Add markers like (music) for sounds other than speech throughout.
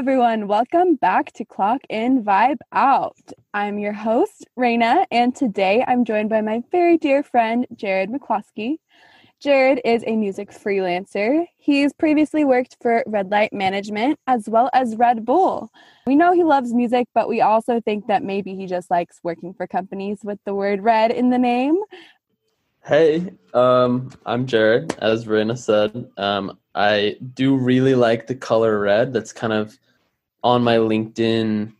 everyone. Welcome back to Clock In Vibe Out. I'm your host, Raina, and today I'm joined by my very dear friend, Jared McCloskey. Jared is a music freelancer. He's previously worked for Red Light Management as well as Red Bull. We know he loves music, but we also think that maybe he just likes working for companies with the word red in the name. Hey, um, I'm Jared. As Raina said, um, I do really like the color red. That's kind of on my LinkedIn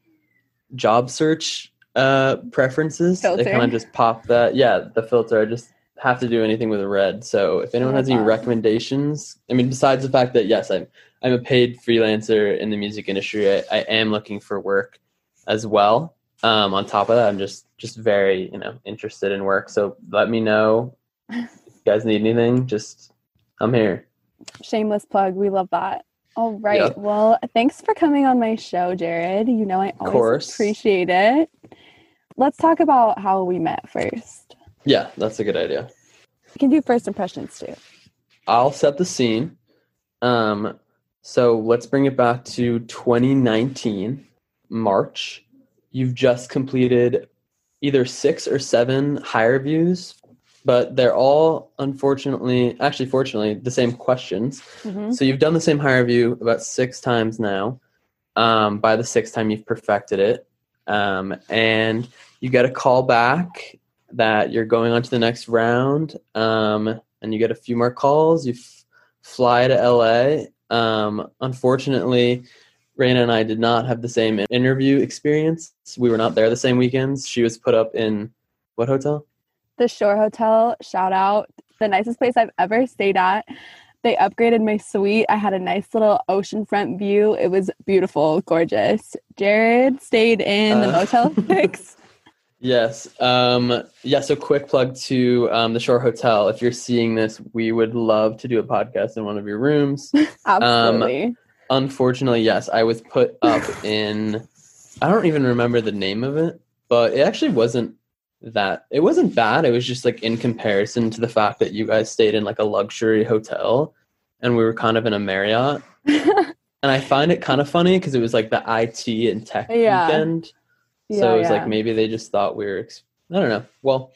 job search uh, preferences. Filter. It kind of just pop that. Yeah, the filter. I just have to do anything with red. So if anyone has any recommendations, I mean, besides the fact that yes, I'm I'm a paid freelancer in the music industry. I, I am looking for work as well. Um, on top of that, I'm just just very you know interested in work. So let me know if you guys need anything. Just I'm here. Shameless plug. We love that. All right. Yeah. Well, thanks for coming on my show, Jared. You know, I always appreciate it. Let's talk about how we met first. Yeah, that's a good idea. We can do first impressions too. I'll set the scene. Um, so let's bring it back to 2019, March. You've just completed either six or seven HireVues, but they're all unfortunately, actually, fortunately, the same questions. Mhm. So you've done the same HireVue about six times now. Um, by the sixth time, you've perfected it. Um, and you get a call back that you're going on to the next round. Um, and you get a few more calls. You f- fly to LA. Um, unfortunately, Raina and I did not have the same interview experience. We were not there the same weekends. She was put up in what hotel? The Shore Hotel, shout out, the nicest place I've ever stayed at. They upgraded my suite. I had a nice little oceanfront view. It was beautiful, gorgeous. Jared stayed in the Uh, Motel (laughs) 6. Yes. Um, yeah. So, quick plug to um, the Shore Hotel. If you're seeing this, we would love to do a podcast in one of your rooms. (laughs) Absolutely. Unfortunately, yes, I was put up in. I don't even remember the name of it, but it actually wasn't that. It wasn't bad. It was just like in comparison to the fact that you guys stayed in like a luxury hotel, and we were kind of in a Marriott. (laughs) And I find it kind of funny because it was like the IT and tech Yeah. weekend. Yeah, so it was yeah. like maybe they just thought we were. I don't know. Well,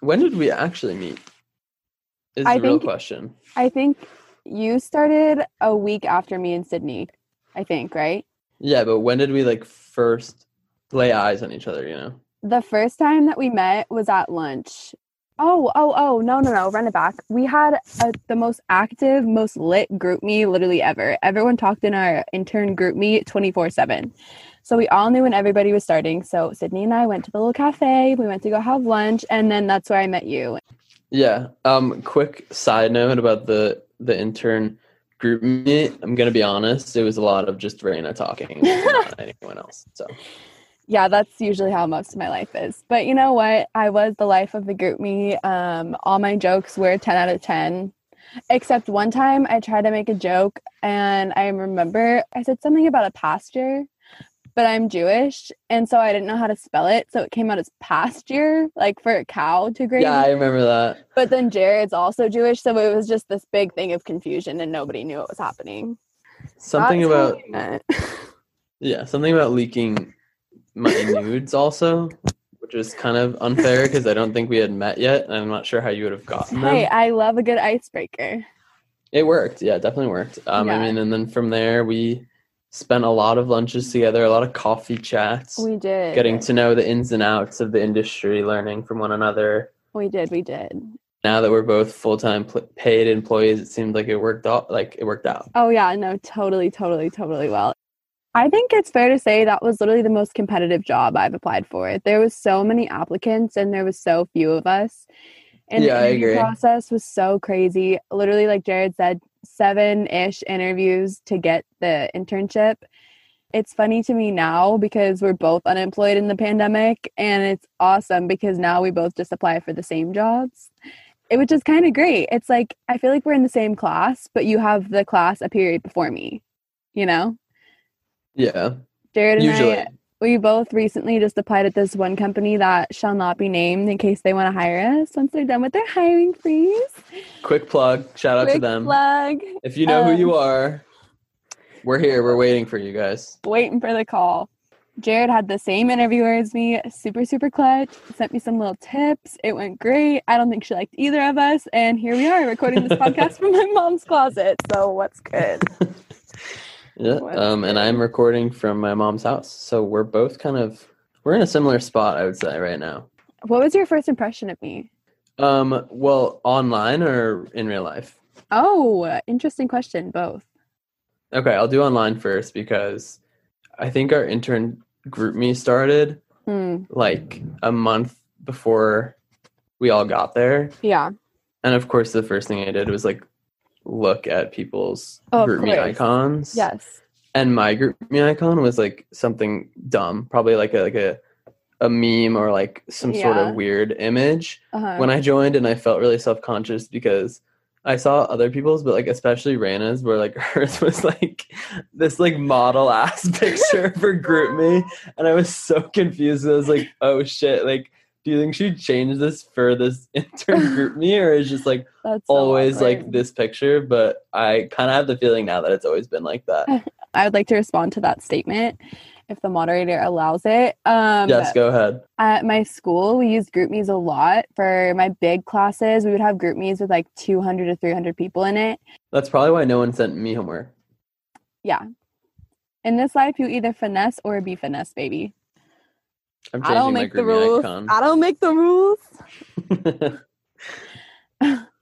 when did we actually meet? Is I the real question. I think you started a week after me in Sydney. I think, right? Yeah, but when did we like first lay eyes on each other? You know. The first time that we met was at lunch. Oh, oh, oh, no, no, no, run it back. We had a, the most active, most lit GroupMe literally ever. Everyone talked in our intern GroupMe 24 7. So we all knew when everybody was starting. So Sydney and I went to the little cafe. We went to go have lunch. And then that's where I met you. Yeah. Um. Quick side note about the the intern group meet. I'm gonna be honest. It was a lot of just Raina talking, not (laughs) anyone else. So yeah, that's usually how most of my life is. But you know what? I was the life of the GroupMe. Um, all my jokes were 10 out of 10. Except one time I tried to make a joke and I remember I said something about a pasture, but I'm Jewish and so I didn't know how to spell it. So it came out as pasture, like for a cow to graze. yeah, I remember that. but then Jared's also Jewish, so it was just this big thing of confusion and nobody knew what was happening. Something about (laughs) yeah, something about leaking my nudes also, which was kind of unfair because I don't think we had met yet, and I'm not sure how you would have gotten them. hey, I love a good icebreaker. It worked. Yeah, it definitely worked. Um, Yeah. I mean, and then from there we spent a lot of lunches together, a lot of coffee chats, We did. getting to know the ins and outs of the industry, learning from one another. We did. We did. Now that we're both full time pl- paid employees, it seemed like it worked out. Like it worked out. Oh yeah, no, totally, totally, totally well. I think it's fair to say that was literally the most competitive job I've applied for. There was so many applicants and there was so few of us. And Yeah, the interview process was so crazy. Literally, like Jared said, seven ish interviews to get the internship. It's funny to me now because we're both unemployed in the pandemic, and it's awesome because now we both just apply for the same jobs. It which is kind of great. It's like I feel like we're in the same class, but you have the class a period before me. You know, Yeah, Jared and usually. I, we both recently just applied at this one company that shall not be named in case they want to hire us once they're done with their (laughs) hiring freeze. Quick plug. Shout out to them. plug. If you know who Um, you are, We're here. We're waiting for you guys. Waiting for the call. Jared had the same interviewer as me, super, super clutch. Sent me some little tips. It went great. I don't think she liked either of us. And here we are recording this (laughs) podcast from my mom's closet. So, what's good? (laughs) Yeah. Um, and? I'm recording from my mom's house. So we're both kind of we're in a similar spot, I would say, right now. What was your first impression of me? Um, well, online or in real life? Oh, interesting question. Both. Okay, I'll do online first because I think our intern GroupMe started Hmm. like a month before we all got there. Yeah. And of course, the first thing I did was like look at people's Oh, GroupMe icons. Yes. And my group me icon was like something dumb, probably like a like a a meme or like some sort of weird image. Uh-huh. When I joined and I felt really self conscious because I saw other people's, but like especially Raina's, where like (laughs) hers was like this like model ass (laughs) picture for GroupMe, and I was so confused. I was like, oh shit, like. Do you think she changed this for this (laughs) intern GroupMe, or is just like (laughs) That's so always like this picture? But I kind of have the feeling now that it's always been like that. (laughs) I would like to respond to that statement if the moderator allows it. Um, yes, go ahead. At my school, we used GroupMe's a lot. For my big classes, we would have GroupMe's with like 200 to 300 people in it. That's probably why no one sent me homework. Yeah. In this life, you either finesse or be finesse, baby. I'm I don't make the rules. icon. I don't make the rules. (laughs)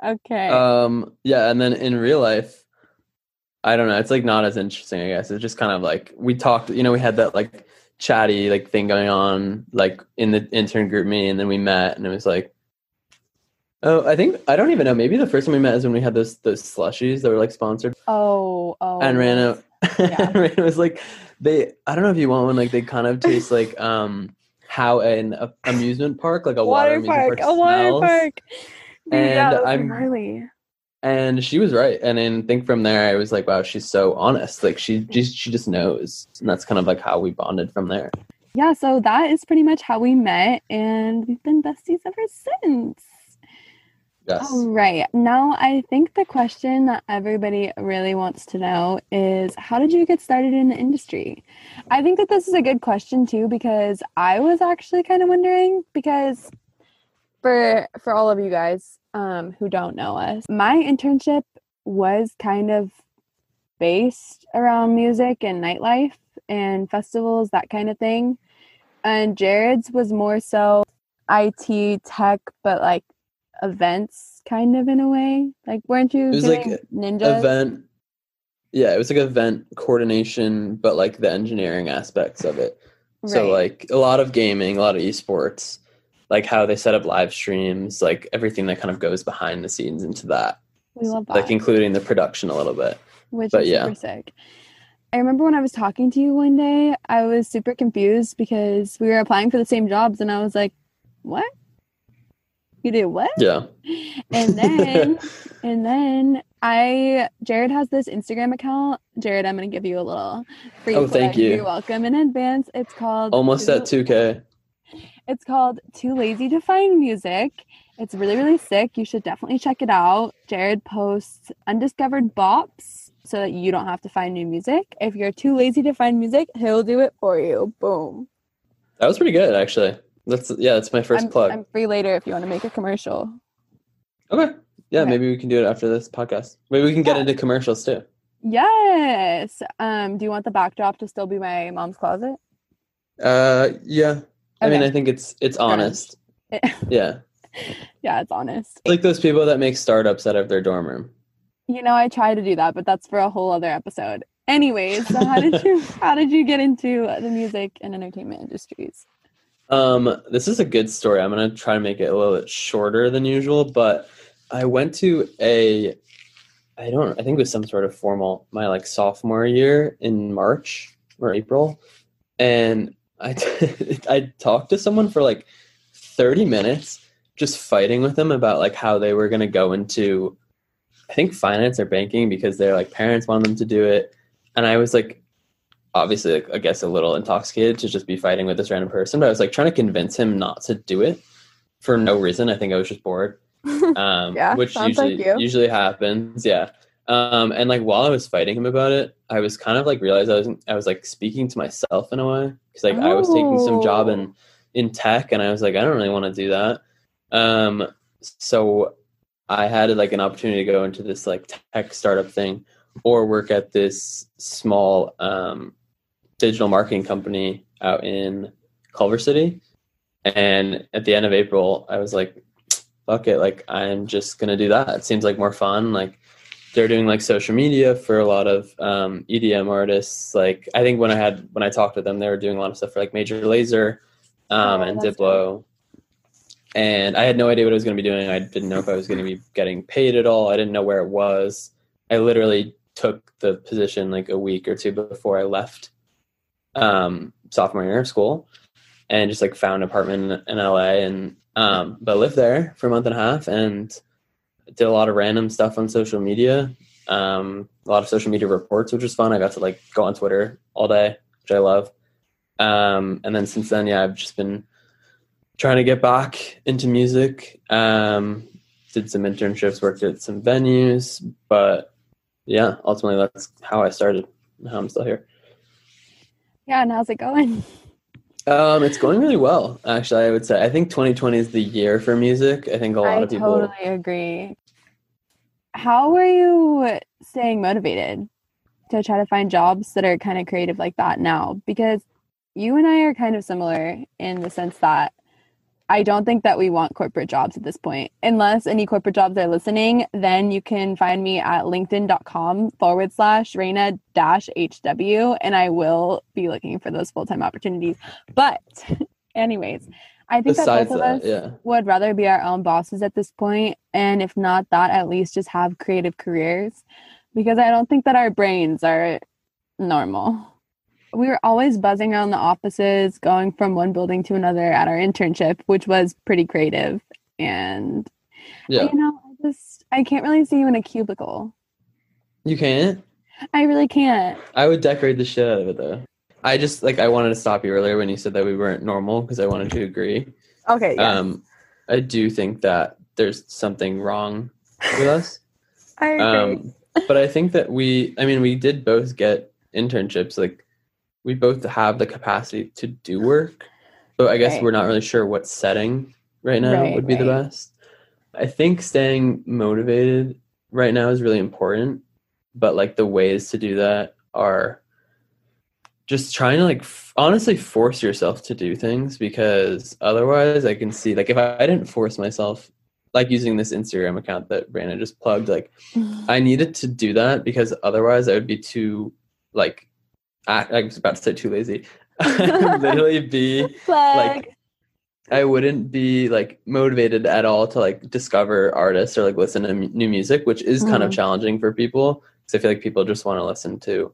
Okay. um yeah and then in real life i don't know it's like not as interesting i guess it's just kind of like we talked you know we had that like chatty like thing going on like in the intern GroupMe and then we met and it was like oh i think i don't even know maybe the first time we met is when we had those those slushies that were like sponsored oh, oh. and Raina, (laughs) Yeah. Raina was like they i don't know if you want one like they kind of (laughs) taste like um how an a, amusement park like a water, water park. amusement A water park. Dude, And I'm- gnarly. and she was right and then think from there i was like wow she's so honest like she just she just knows and that's kind of like how we bonded from there Yeah, so that is pretty much how we met, and we've been besties ever since. Yes All right. Now, I think the question that everybody really wants to know is how did you get started in the industry? I think that this is a good question too because I was actually kind of wondering because for for all of you guys um who don't know us, my internship was kind of based around music and nightlife and festivals, that kind of thing. And Jared's was more so IT tech, but like events kind of in a way. Like weren't you It was like ninja? event yeah it was like event coordination but like the engineering aspects of it so like a lot of gaming a lot of esports like how they set up live streams like everything that kind of goes behind the scenes into that we love that. like including the production a little bit which But is yeah. super sick. I remember when I was talking to you one day, I was super confused because we were applying for the same jobs, and I was like, "What? You did what?" yeah And then, (laughs) and then I, Jared has this Instagram account. Jared, I'm gonna give you a little free. Oh, thank you. You're welcome in advance. It's called almost Too- at 2k It's called Too Lazy to Find Music. It's really, really sick. You should definitely check it out. Jared posts undiscovered bops so that you don't have to find new music. If you're too lazy to find music, he'll do it for you. Boom. that was pretty good actually that's yeah that's my 1st I'm, plug I'm free later if you want to make a commercial. Okay. Yeah, Okay. maybe we can do it after this podcast. Maybe we can get Yeah. into commercials too. Yes. Um, do you want the backdrop to still be my mom's closet? Uh, yeah. I mean, I think it's it's honest. (laughs) Yeah, yeah, it's honest. like those people that make startups out of their dorm room. You know, I try to do that, but that's for a whole other episode. Anyways, so how did you (laughs) how did you get into the music and entertainment industries? Um, this is a good story. I'm gonna try to make it a little bit shorter than usual, but I went to a, I don't, I think it was some sort of formal my like sophomore year in March or April, and I (laughs) I talked to someone for like 30 minutes, just fighting with them about like how they were gonna go into, I think finance or banking because their like parents wanted them to do it, and I was like obviously i guess a little intoxicated to just be fighting with this random person but i was like trying to convince him not to do it for no reason i think i was just bored (laughs) um Yeah, which sounds like usually you. usually happens yeah Um, and like while I was fighting him about it, I was kind of like realized I was I was like speaking to myself in a way because like I was taking some job Oh. in in tech, and I was like I don't really want to do that. Um, so I had like an opportunity to go into this like tech startup thing, or work at this small um, digital marketing company out in Culver City. And at the end of April, I was like, fuck it, like I'm just gonna do that. It seems like more fun. Like they're doing like social media for a lot of um, EDM artists. Like I think when I had when I talked with them, they were doing a lot of stuff for like Major Lazer um, Oh, and Diplo. And I had no idea what I was going to be doing. I didn't know if I was going to be getting paid at all. I didn't know where it was. I literally took the position like a week or two before I left um, sophomore year of school, and just like found an apartment in, LA and um, but lived there for a month and a half and did a lot of random stuff on social media. Um, a lot of social media reports, which was fun. I got to like go on Twitter all day, which I love. Um, and then since then, yeah, I've just been trying to get back into music. Um, did some internships, worked at some venues, but yeah, ultimately that's how I started. How I'm still here. Yeah, and how's it going? Um, it's going really well, actually. I would say. I think 2020 is the year for music. I think a lot I of people. I totally agree. How are you staying motivated to try to find jobs that are kind of creative like that now? Because you and I are kind of similar in the sense that I don't think that we want corporate jobs at this point. Unless any corporate jobs are listening, then you can find me at linkedin.com forward slash Raina dash HW, and I will be looking for those full time opportunities. But, (laughs) anyways, I think that Besides both of that, us yeah. would rather be our own bosses at this point and if not that at least just have creative careers because i don't think that our brains are normal we were always buzzing around the offices going from one building to another at our internship which was pretty creative and Yeah. you know i just i can't really see you in a cubicle You can't? i really can't I would decorate the shit out of it though. I just like I wanted to stop you earlier when you said that we weren't normal because I wanted to agree. okay Um, I do think that there's something wrong with us. (laughs) i agree Um, but I think that we, I mean, we did both get internships. Like we both have the capacity to do work. But I guess Right. we're not really sure what setting right now Right, would be the best. I think staying motivated right now is really important. But like the ways to do that are just trying to like f- honestly force yourself to do things because otherwise I can see like if I, I didn't force myself like using this Instagram account that Brandon just plugged like (sighs) I needed to do that because otherwise I would be too like I, I was about to say too lazy. (laughs) (laughs) Literally be Flag. I wouldn't be like motivated at all to like discover artists or like listen to m- new music, which is kind of Mhm. challenging for people because I feel like people just want to listen to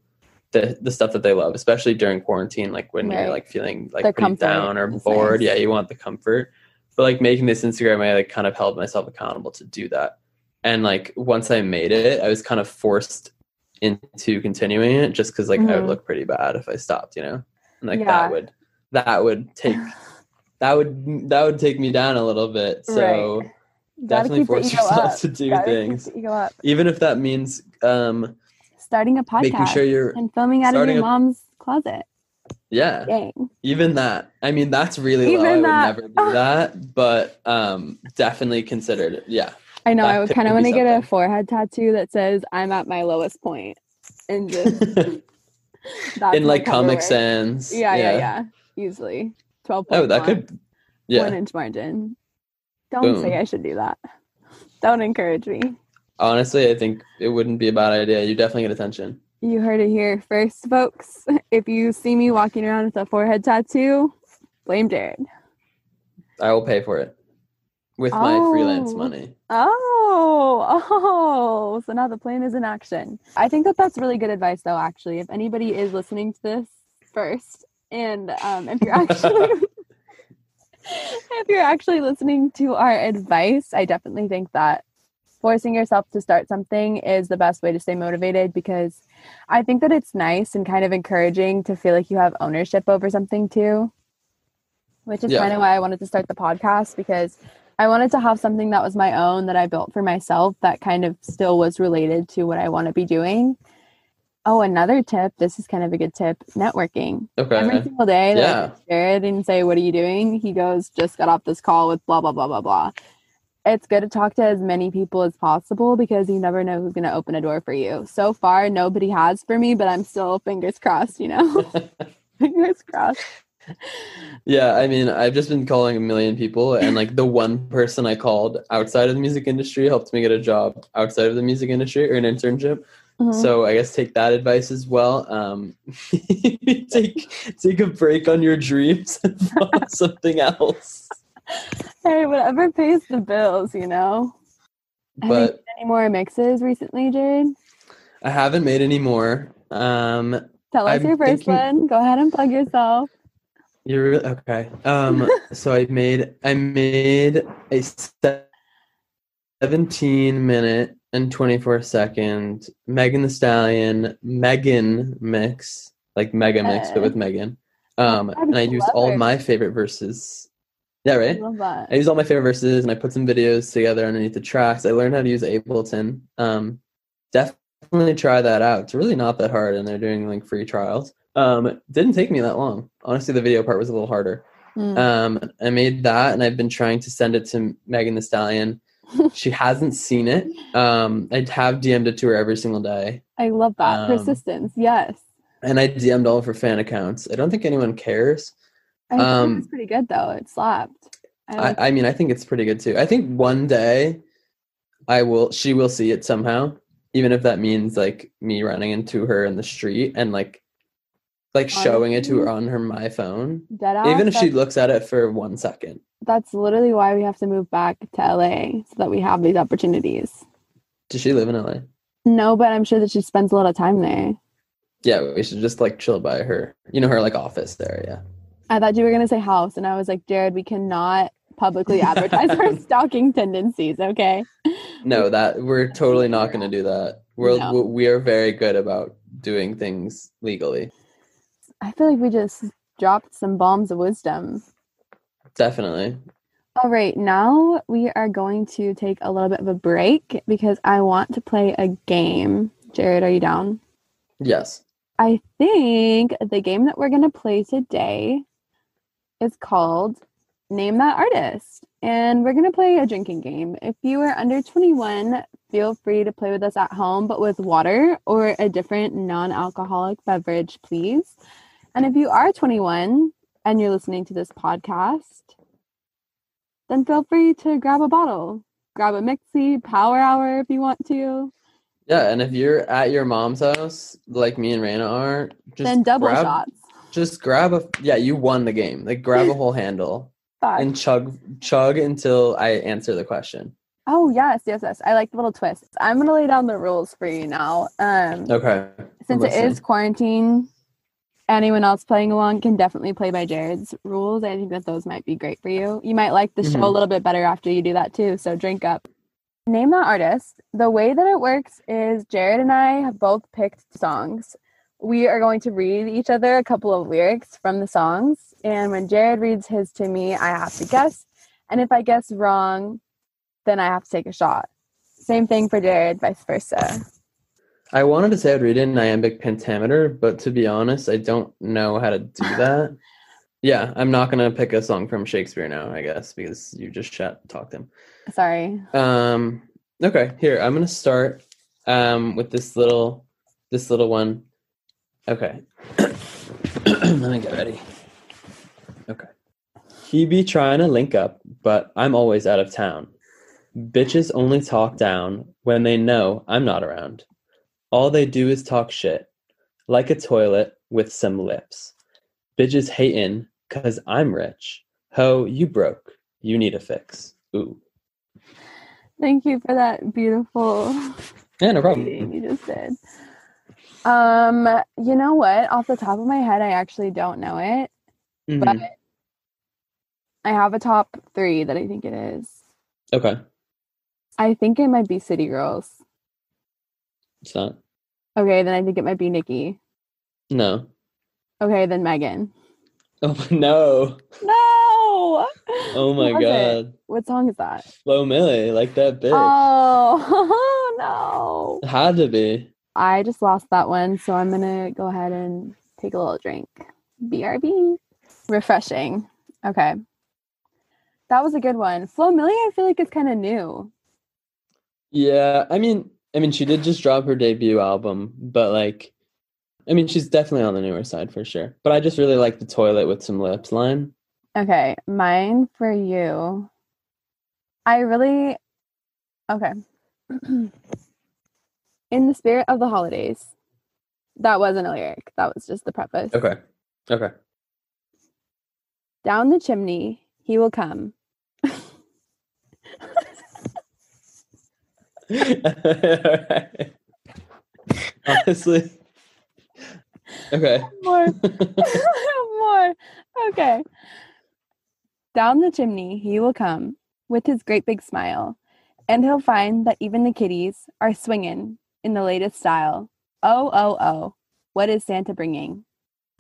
the the stuff that they love, especially during quarantine, like when Right. you're like feeling like The pretty comfort down or bored. nice. Yeah, you want the comfort. But like making this Instagram, I like kind of held myself accountable to do that. And like once I made it, I was kind of forced into continuing it just because like I Mhm. would look pretty bad if I stopped, you know? And like Yeah. that would that would take (sighs) that would that would take me down a little bit. So Right. Definitely force yourself up. to do Gotta things. the ego up. Even if that means um starting a podcast making sure you're and filming out of your a- mom's closet. yeah. Dang. Even that. I mean that's really low. I Even would that. never do that. But um definitely considered it. Yeah. I know. I would kind of want to get a forehead tattoo that says "I'm at my lowest point," and just (laughs) In like Comic. Sans. Yeah, yeah, yeah. Easily twelve. Oh, that could yeah. one inch margin. Don't Boom. say I should do that. Don't encourage me. Honestly, I think it wouldn't be a bad idea. You definitely get attention. You heard it here first, folks. If you see me walking around with a forehead tattoo, blame Jared. I will pay for it. With my freelance Oh. money. Oh, oh, (laughs) so now the plan is in action. I think that that's really good advice, though, actually. If anybody is listening to this first, and um, if you're actually. (laughs) (laughs) if you're actually listening to our advice, I definitely think that forcing yourself to start something is the best way to stay motivated because I think that it's nice and kind of encouraging to feel like you have ownership over something too. Which is Yeah. kind of why I wanted to start the podcast because I wanted to have something that was my own that I built for myself that kind of still was related to what I want to be doing. Oh, another tip. This is kind of a good tip. Networking. Okay. Every single day that I Yeah. share it and say, What are you doing? He goes, Just got off this call with blah, blah, blah, blah, blah. It's good to talk to as many people as possible because you never know who's going to open a door for you. So far, nobody has for me, but I'm still fingers crossed, you know? (laughs) (laughs) fingers crossed. Yeah, I mean, I've just been calling a million people, and like the one person I called outside of the music industry helped me get a job outside of the music industry or an internship. Mhm. So I guess take that advice as well. Um, (laughs) take take a break on your dreams (laughs) and follow something else. hey, whatever pays the bills, you know? Have you But made any more mixes recently, Jared? I haven't made any more. Um, Tell us I'm your first thinking- one. Go ahead and plug yourself. You're really okay. Um, (laughs) so I made I made a 17 minute and 24 second Megan Thee Stallion Megan mix, like mega mix, but with Megan. Um, and I used all of my favorite verses. Yeah, I right. that. I used all my favorite verses and I put some videos together underneath the tracks. I learned how to use Ableton. Um, definitely try that out. It's really not that hard, and they're doing like free trials. Um, didn't take me that long. Honestly, the video part was a little harder. Mm. Um, I made that, and I've been trying to send it to Megan Thee Stallion. (laughs) she hasn't seen it. Um, I have DM'd it to her every single day, I love that. um, Persistence. Yes. and I DM'd all of her fan accounts. I don't think anyone cares. I think um, it's pretty good though. It slapped. I I, I mean, I think it's pretty good too. I think one day I will, she will see it somehow, even if that means like me running into her in the street and like, like showing it to her on her my phone. Even if she looks at it for one second. that's literally why we have to move back to LA so that we have these opportunities. Does she live in LA? No, but I'm sure that she spends a lot of time there. Yeah, we should just like chill by her. You know, her like office there. Yeah. I thought you were gonna say house, and I was like, Jared, we cannot publicly (laughs) advertise our (laughs) stalking tendencies. Okay. No, that we're totally not going (laughs) to do that. We're No. we are very good about doing things legally. I feel like we just dropped some bombs of wisdom. Definitely. All right, now we are going to take a little bit of a break because I want to play a game. Jared, are you down? Yes. I think the game that we're going to play today is called Name That Artist. And we're going to play a drinking game. If you are under 21, feel free to play with us at home, but with water or a different non alcoholic beverage, please. And if you are 21 and you're listening to this podcast, then feel free to grab a bottle. Grab a Mixie, Power Hour if you want to. Yeah, and if you're at your mom's house, like me and Raina are, just then double grab, shots. Just grab a yeah, you won the game. Like grab a (laughs) whole handle and chug chug until I answer the question. Oh yes, yes, yes. I like the little twists. I'm gonna lay down the rules for you now. Um, Okay. since it is quarantine, anyone else playing along can definitely play by Jared's rules. I think that those might be great for you. You might like the show mm-hmm. a little bit better after you do that too. So drink up. Name that artist. The way that it works is Jared and I have both picked songs. We are going to read each other a couple of lyrics from the songs, and when Jared reads his to me, I have to guess. And if I guess wrong, then I have to take a shot. Same thing for Jared, vice versa. I wanted to say I'd read in iambic pentameter, but to be honest, I don't know how to do (laughs) that. yeah, I'm not gonna pick a song from Shakespeare now, I guess, because you just chat talked him. Sorry. Um okay, here, I'm gonna start um with this little this little one. Okay. (clears throat) Let me get ready. Okay. He be trying to link up, but I'm always out of town. Bitches only talk down when they know I'm not around. All they do is talk shit, like a toilet with some lips. Bitches hatin' cause I'm rich. Ho, you broke. You need a fix. Ooh. Thank you for that beautiful Yeah, no problem. you just did. Um, you know what? Off the top of my head, I actually don't know it, Mhm. but I have a top three that I think it is. Okay. I think it might be City Girls. It's not. Okay, then I think it might be Nicki. No. Okay, then Megan. Oh (laughs) no. No, Oh my was it? god. What song is that? Flo Milli, like that bitch. Oh (laughs) no. Had to be. I just lost that one, so I'm gonna go ahead and take a little drink. BRB. Refreshing. Okay. That was a good one. Flo Milli, I feel like it's kind of new. Yeah, I mean, I mean, she did just drop her debut album, but like, I mean, she's definitely on the newer side for sure. But I just really like the toilet with some lips line. Okay, mine for you. I really okay. (clears throat) In the spirit of the holidays. That wasn't a lyric. That was just the preface. Okay, okay. Down the chimney he will come. (laughs) Honestly, okay. More. (laughs) (laughs) More. Okay. Down the chimney he will come with his great big smile, and he'll find that even the kitties are swinging in the latest style. Oh, oh, oh. What is Santa bringing?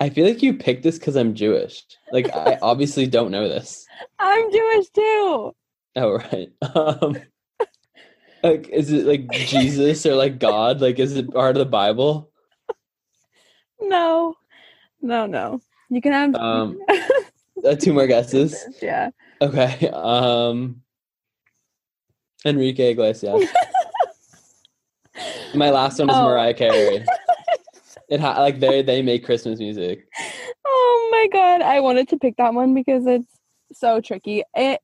I feel like you picked this because I'm Jewish. Like, I obviously don't know this. I'm Jewish too. Oh right. Um, like, is it like (laughs) Jesus or like God? Like, is it part of the Bible? No. No, no. You can have Um, (laughs) Uh, two more guesses. yeah. Okay. (laughs) Um, Enrique Iglesias. My last one is Oh. Mariah Carey. It ha- like they they make Christmas music. Oh my god, I wanted to pick that one because it's so tricky. It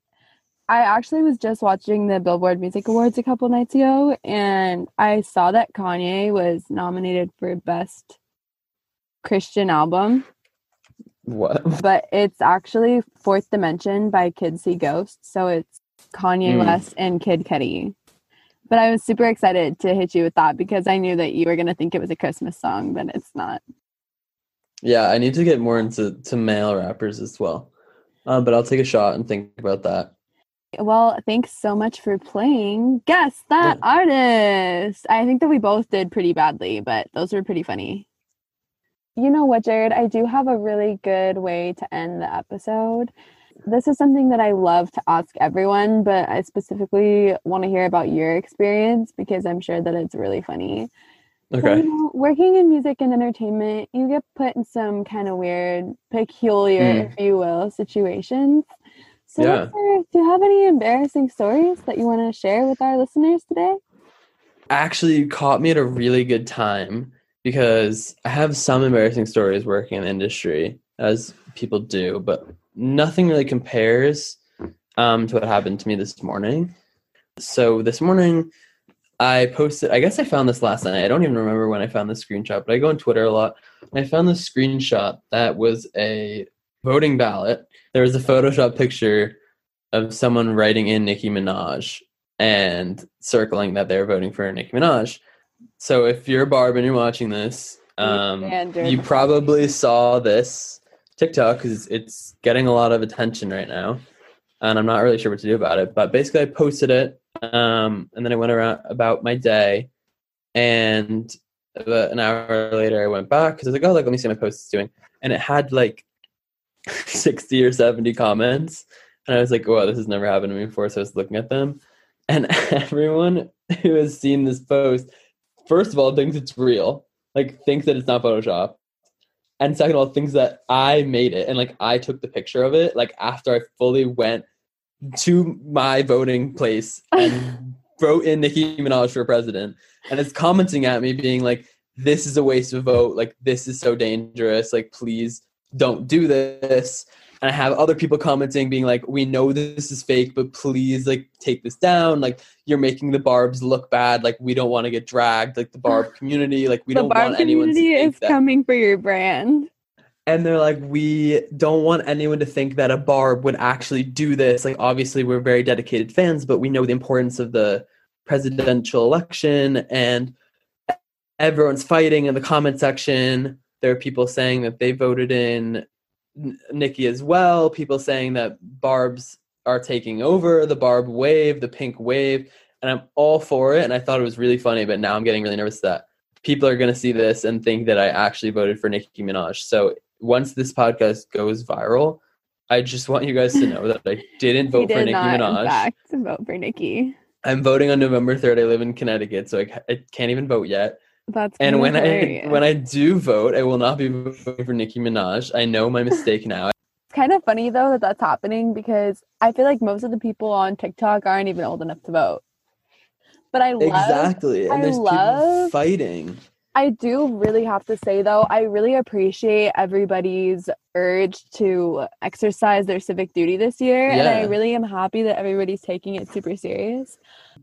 I actually was just watching the Billboard Music Awards a couple nights ago and I saw that Kanye was nominated for best Christian album, What? but it's actually Fourth Dimension by Kid See Ghost, so it's Kanye Hmm. West and Kid Cudi. But I was super excited to hit you with that because I knew that you were going to think it was a Christmas song, but it's not. Yeah, I need to get more into to male rappers as well. Um, but I'll take a shot and think about that. Well, thanks so much for playing. Guess that artist. I think that we both did pretty badly, but those were pretty funny. You know what, Jared? I do have a really good way to end the episode. This is something that I love to ask everyone, but I specifically want to hear about your experience because I'm sure that it's really funny. So, Okay. you know, working in music and entertainment, you get put in some kind of weird, peculiar, Mm. if you will, situations. So, Yeah. Do you have any embarrassing stories that you want to share with our listeners today? Actually, you caught me at a really good time because I have some embarrassing stories working in the industry, as people do, but nothing really compares um, to what happened to me this morning. So this morning, I posted. I guess I found this last night. I don't even remember when I found this screenshot, but I go on Twitter a lot. And I found this screenshot that was a voting ballot. There was a Photoshop picture of someone writing in Nicki Minaj and circling that they're voting for Nicki Minaj. So if you're Barb and you're watching this, um, you probably saw this TikTok because it's getting a lot of attention right now, and I'm not really sure what to do about it. But basically, I posted it, um, and then I went around about my day, and about an hour later, I went back because I was like, "Oh, like let me see what my post is doing," and it had like sixty or seventy comments, and I was like, "Wow, this has never happened to me before." So I was looking at them, and (laughs) everyone who has seen this post, first of all, thinks it's real, like thinks that it's not Photoshop, and second of all, thinks that I made it and like I took the picture of it, like after I fully went to my voting place (laughs) and wrote in Nicki Minaj for president, and it's commenting at me, being like, "This is a waste of vote. Like this is so dangerous. Like please don't do this." And I have other people commenting, being like, "We know this is fake, but please like take this down. Like you're making the Barb's look bad. Like we don't want to get dragged. Like the Barb (laughs) community. Like we the don't Barb want anyone to community is that." coming for your brand. and they're like we don't want anyone to think that a barb would actually do this like obviously we're very dedicated fans but we know the importance of the presidential election and everyone's fighting in the comment section there are people saying that they voted in nicki as well people saying that barbs are taking over the barb wave the pink wave and i'm all for it and i thought it was really funny but now i'm getting really nervous that people are going to see this and think that I actually voted for Nicki Minaj. So once this podcast goes viral, I just want you guys to know that I (laughs) didn't vote for did Nicki not, in Minaj. fact, vote for Nicki. I'm voting on November 3rd. I live in Connecticut, so I, I can't even vote yet. That's And when I when I do vote, I will not be voting for Nicki Minaj. I know my mistake now. It's kind of funny though that that's happening because I feel like most of the people on TikTok aren't even old enough to vote. But I love exactly, and I there's people love- fighting. I do really have to say though, I really appreciate everybody's urge to exercise their civic duty this year. And I really am happy that everybody's taking it super serious.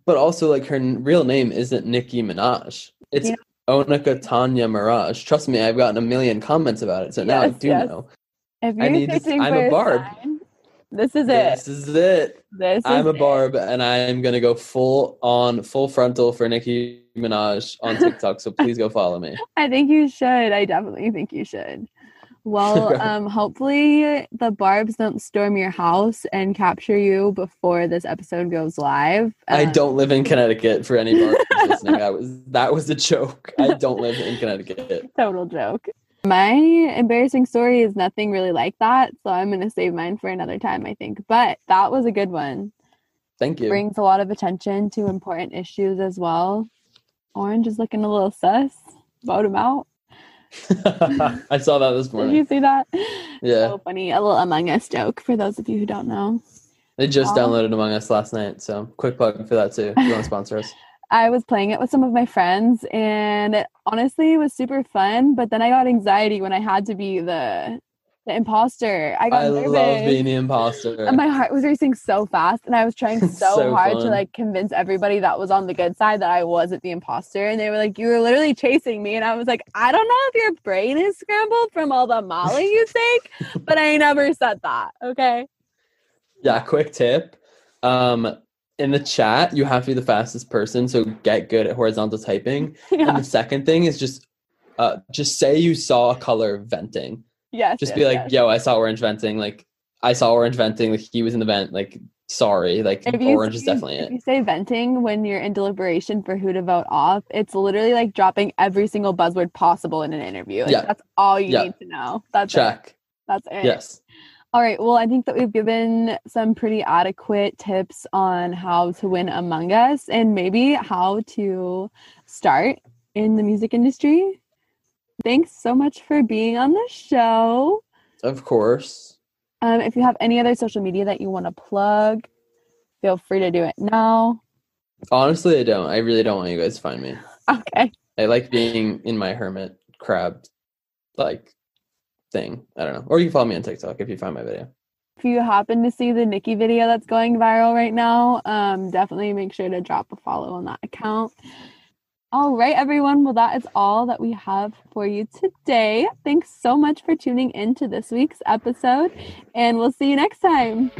But also, like her n- real name isn't Nicki Minaj. It's Yeah. Onika Tanya Maraj. Trust me, I've gotten a million comments about it, so now I do yes. know. If I you're need to- I'm a barb. sign, this is it. This is it. This I'm is a it. barb, and I'm gonna go full on, full frontal for Nicki Minaj on (laughs) TikTok. so please go follow me. I think you should. I definitely think you should. Well, (laughs) um, hopefully the barbs don't storm your house and capture you before this episode goes live. I Um, don't live in Connecticut. For any barbs listening, (laughs) that was that was a joke. I don't live in Connecticut. total joke. My embarrassing story is nothing really like that, so I'm gonna save mine for another time, I think. But that was a good one. Thank you. Brings a lot of attention to important issues as well. Orange is looking a little sus. Vote him out. (laughs) I saw that this morning. Did you see that? Yeah, So funny. A little Among Us joke for those of you who don't know. they just Aw. downloaded Among Us last night. So quick plug for that too. If you want to sponsor us? (laughs) I was playing it with some of my friends and it honestly it was super fun, but then I got anxiety when I had to be the the imposter. I got I nervous. love being the imposter. and my heart was racing so fast and I was trying (laughs) so, So hard to like convince everybody that was on the good side that I wasn't the imposter and they were like you were literally chasing me and I was like I don't know if your brain is scrambled from all the molly you (laughs) take, but I never said that. Okay? Yeah, quick tip. Um, in the chat, you have to be the fastest person, so get good at horizontal typing. (laughs) Yeah. And the second thing is just uh just say you saw a color venting. Yes. Just yes, be like, yes. yo, I saw orange venting, like I saw orange venting, like he was in the vent, like sorry, like you orange is definitely if it. you say venting when you're in deliberation for who to vote off, it's literally like dropping every single buzzword possible in an interview. Like Yeah. that's all you Yeah. need to know. That's it. Check. That's it. Yes. All right. Well, I think that we've given some pretty adequate tips on how to win Among Us and maybe how to start in the music industry. Thanks so much for being on the show. Of course. Um, if you have any other social media that you want to plug, feel free to do it now. Honestly, I don't. I really don't want you guys to find me. (laughs) Okay. I like being in my hermit crab like thing. I don't know. Or you can follow me on TikTok if you find my video. If you happen to see the Nicki video that's going viral right now, um, definitely make sure to drop a follow on that account. All right, everyone. Well, that is all that we have for you today. Thanks so much for tuning in to this week's episode, and we'll see you next time.